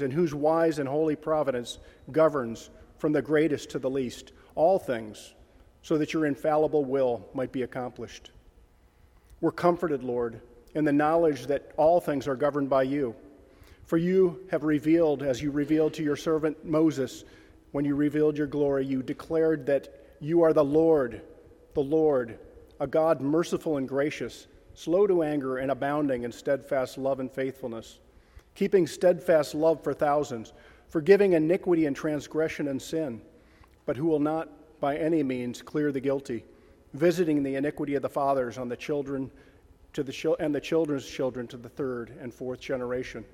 and whose wise and holy providence governs from the greatest to the least all things, so that your infallible will might be accomplished. We're comforted, Lord, in the knowledge that all things are governed by you. For you have revealed, as you revealed to your servant Moses, when you revealed your glory, you declared that you are the Lord, the Lord, a God merciful and gracious, slow to anger and abounding in steadfast love and faithfulness keeping steadfast love for thousands, forgiving iniquity and transgression and sin, but who will not by any means clear the guilty, visiting the iniquity of the fathers on the children to the and the children's children to the third and fourth generation.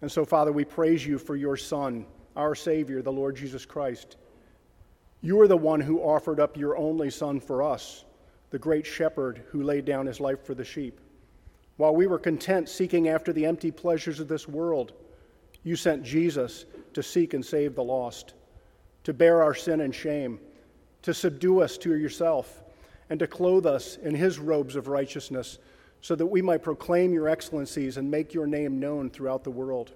And so, Father, we praise you for your Son, our Savior, the Lord Jesus Christ. You are the one who offered up your only Son for us, the great shepherd who laid down his life for the sheep. While we were content seeking after the empty pleasures of this world, you sent Jesus to seek and save the lost, to bear our sin and shame, to subdue us to yourself, and to clothe us in his robes of righteousness, so that we might proclaim your excellencies and make your name known throughout the world.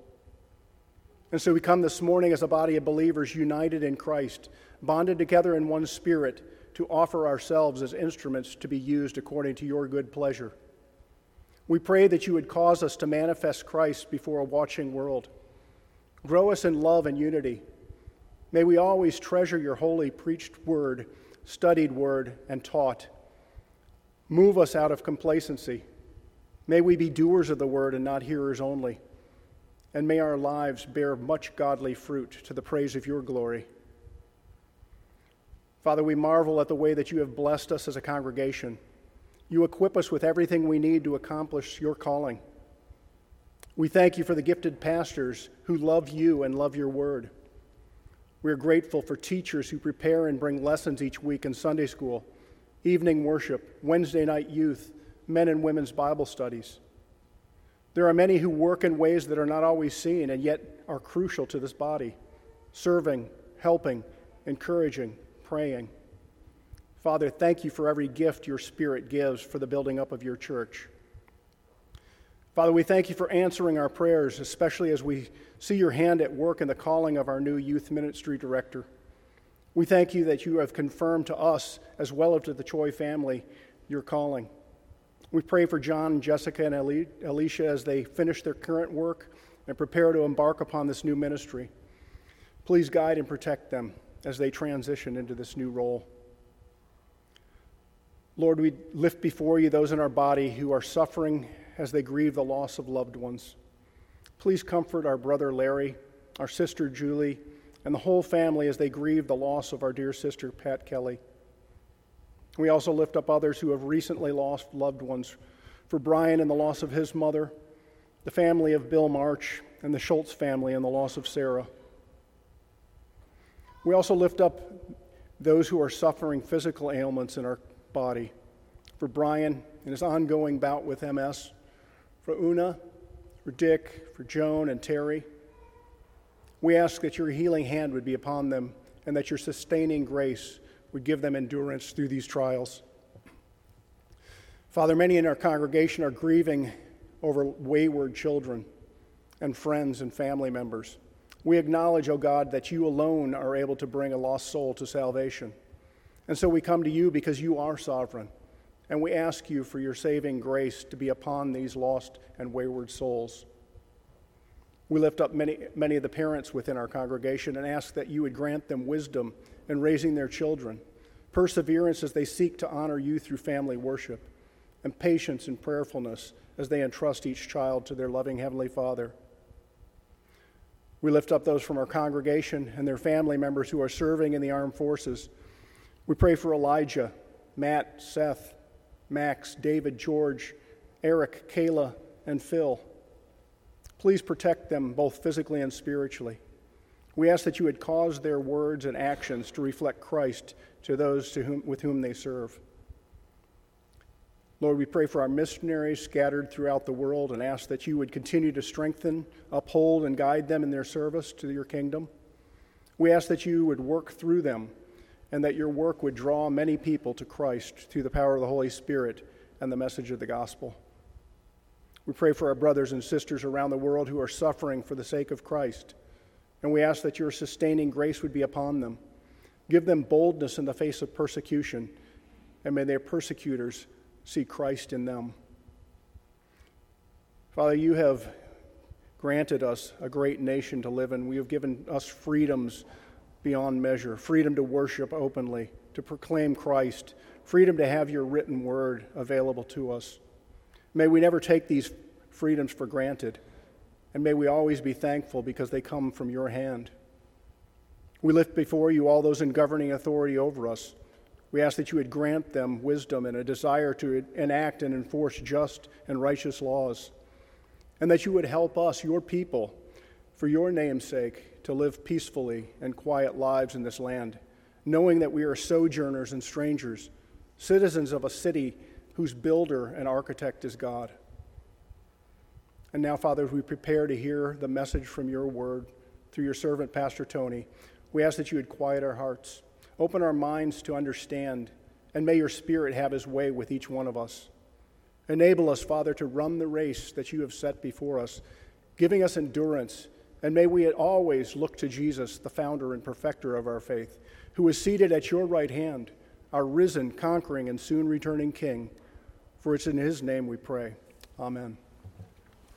And so we come this morning as a body of believers united in Christ, bonded together in one spirit, to offer ourselves as instruments to be used according to your good pleasure. We pray that you would cause us to manifest Christ before a watching world. Grow us in love and unity. May we always treasure your holy preached word, studied word, and taught. Move us out of complacency. May we be doers of the word and not hearers only. And may our lives bear much godly fruit to the praise of your glory. Father, we marvel at the way that you have blessed us as a congregation. You equip us with everything we need to accomplish your calling. We thank you for the gifted pastors who love you and love your word. We are grateful for teachers who prepare and bring lessons each week in Sunday school, evening worship, Wednesday night youth, men and women's Bible studies. There are many who work in ways that are not always seen and yet are crucial to this body serving, helping, encouraging, praying. Father, thank you for every gift your Spirit gives for the building up of your church. Father, we thank you for answering our prayers, especially as we see your hand at work in the calling of our new youth ministry director. We thank you that you have confirmed to us, as well as to the Choi family, your calling. We pray for John, and Jessica, and Alicia as they finish their current work and prepare to embark upon this new ministry. Please guide and protect them as they transition into this new role. Lord, we lift before you those in our body who are suffering as they grieve the loss of loved ones. Please comfort our brother Larry, our sister Julie, and the whole family as they grieve the loss of our dear sister Pat Kelly. We also lift up others who have recently lost loved ones. For Brian and the loss of his mother, the family of Bill March, and the Schultz family and the loss of Sarah. We also lift up those who are suffering physical ailments in our body, for Brian in his ongoing bout with MS, for Una, for Dick, for Joan and Terry. We ask that your healing hand would be upon them and that your sustaining grace would give them endurance through these trials. Father, many in our congregation are grieving over wayward children and friends and family members. We acknowledge, O oh God, that you alone are able to bring a lost soul to salvation. And so we come to you because you are sovereign. And we ask you for your saving grace to be upon these lost and wayward souls. We lift up many, many of the parents within our congregation and ask that you would grant them wisdom in raising their children, perseverance as they seek to honor you through family worship, and patience and prayerfulness as they entrust each child to their loving Heavenly Father. We lift up those from our congregation and their family members who are serving in the armed forces we pray for Elijah, Matt, Seth, Max, David, George, Eric, Kayla, and Phil. Please protect them both physically and spiritually. We ask that you would cause their words and actions to reflect Christ to those to whom, with whom they serve. Lord, we pray for our missionaries scattered throughout the world and ask that you would continue to strengthen, uphold, and guide them in their service to your kingdom. We ask that you would work through them and that your work would draw many people to Christ through the power of the Holy Spirit and the message of the gospel. We pray for our brothers and sisters around the world who are suffering for the sake of Christ. And we ask that your sustaining grace would be upon them. Give them boldness in the face of persecution, and may their persecutors see Christ in them. Father, you have granted us a great nation to live in. We have given us freedoms beyond measure freedom to worship openly, to proclaim Christ, freedom to have your written word available to us. May we never take these freedoms for granted, and may we always be thankful because they come from your hand. We lift before you all those in governing authority over us. We ask that you would grant them wisdom and a desire to enact and enforce just and righteous laws, and that you would help us, your people, for your name's sake, to live peacefully and quiet lives in this land, knowing that we are sojourners and strangers, citizens of a city whose builder and architect is God. And now, Father, as we prepare to hear the message from your word through your servant, Pastor Tony, we ask that you would quiet our hearts, open our minds to understand, and may your Spirit have his way with each one of us. Enable us, Father, to run the race that you have set before us, giving us endurance, and may we always look to Jesus, the founder and perfecter of our faith, who is seated at your right hand, our risen, conquering, and soon returning King. For it's in his name we pray. Amen.